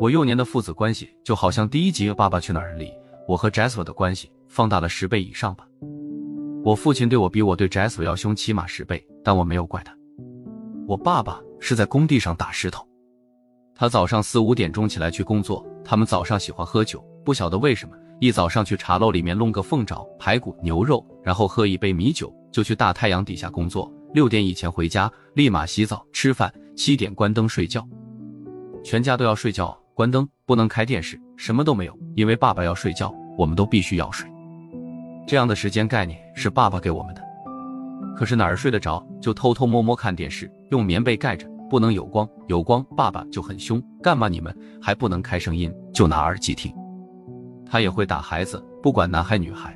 我幼年的父子关系就好像第一集《爸爸去哪儿》里我和 Jasper 的关系放大了十倍以上吧。我父亲对我比我对 Jasper 要凶起码十倍，但我没有怪他。我爸爸是在工地上打石头，他早上四五点钟起来去工作。他们早上喜欢喝酒，不晓得为什么，一早上去茶楼里面弄个凤爪、排骨、牛肉，然后喝一杯米酒，就去大太阳底下工作。六点以前回家，立马洗澡吃饭，七点关灯睡觉。全家都要睡觉，关灯，不能开电视，什么都没有，因为爸爸要睡觉，我们都必须要睡。这样的时间概念是爸爸给我们的，可是哪儿睡得着就偷偷摸摸看电视，用棉被盖着，不能有光，有光爸爸就很凶，干嘛你们还不能开声音，就拿耳机听。他也会打孩子，不管男孩女孩。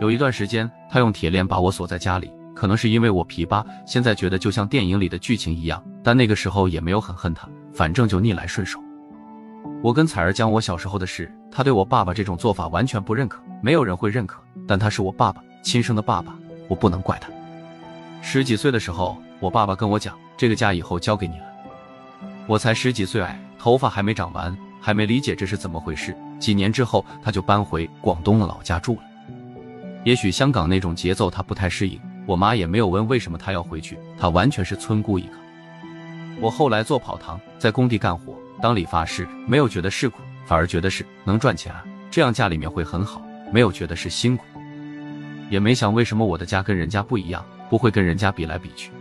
有一段时间，他用铁链把我锁在家里，可能是因为我皮巴，现在觉得就像电影里的剧情一样，但那个时候也没有很恨他，反正就逆来顺受。我跟彩儿讲我小时候的事，他对我爸爸这种做法完全不认可，没有人会认可，但他是我爸爸，亲生的爸爸，我不能怪他。十几岁的时候，我爸爸跟我讲，这个家以后交给你了。我才十几岁，哎，头发还没长完，还没理解这是怎么回事。几年之后，他就搬回广东的老家住了。也许香港那种节奏他不太适应，我妈也没有问为什么她要回去，她完全是村姑一个。我后来做跑堂，在工地干活。当理发师，没有觉得是苦，反而觉得是能赚钱，这样家里面会很好。没有觉得是辛苦，也没想为什么我的家跟人家不一样，不会跟人家比来比去。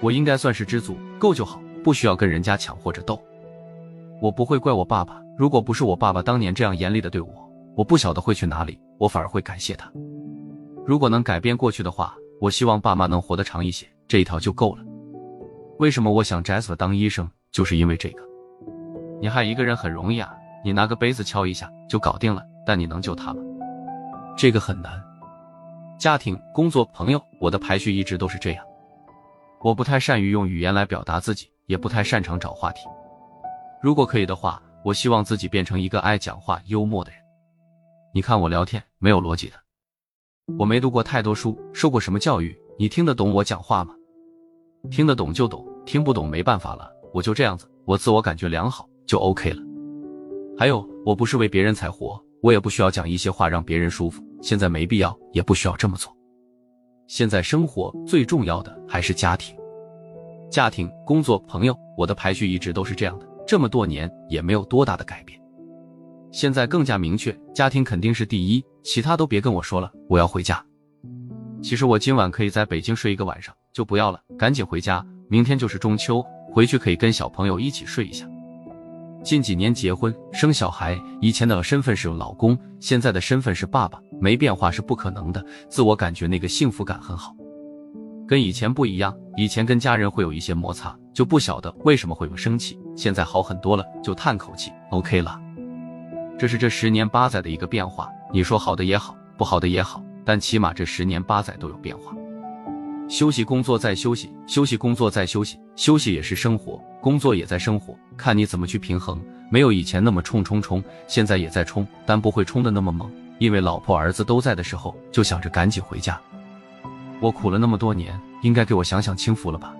我应该算是知足，够就好，不需要跟人家抢或者斗。我不会怪我爸爸，如果不是我爸爸当年这样严厉的对我，我不晓得会去哪里，我反而会感谢他。如果能改变过去的话，我希望爸妈能活得长一些，这一条就够了。为什么我想 Jasper 当医生，就是因为这个。你害一个人很容易啊，你拿个杯子敲一下就搞定了。但你能救他吗？这个很难。家庭、工作、朋友，我的排序一直都是这样。我不太善于用语言来表达自己，也不太擅长找话题。如果可以的话，我希望自己变成一个爱讲话、幽默的人。你看我聊天没有逻辑的，我没读过太多书，受过什么教育？你听得懂我讲话吗？听得懂就懂，听不懂没办法了，我就这样子，我自我感觉良好。就 OK 了。还有，我不是为别人才活，我也不需要讲一些话让别人舒服。现在没必要，也不需要这么做。现在生活最重要的还是家庭，家庭、工作、朋友，我的排序一直都是这样的，这么多年也没有多大的改变。现在更加明确，家庭肯定是第一，其他都别跟我说了，我要回家。其实我今晚可以在北京睡一个晚上，就不要了，赶紧回家。明天就是中秋，回去可以跟小朋友一起睡一下。近几年结婚生小孩，以前的身份是老公，现在的身份是爸爸，没变化是不可能的。自我感觉那个幸福感很好，跟以前不一样。以前跟家人会有一些摩擦，就不晓得为什么会有生气。现在好很多了，就叹口气，OK 了。这是这十年八载的一个变化。你说好的也好，不好的也好，但起码这十年八载都有变化。休息工作再休息，休息工作再休息，休息也是生活，工作也在生活，看你怎么去平衡。没有以前那么冲冲冲，现在也在冲，但不会冲的那么猛，因为老婆儿子都在的时候，就想着赶紧回家。我苦了那么多年，应该给我享享清福了吧。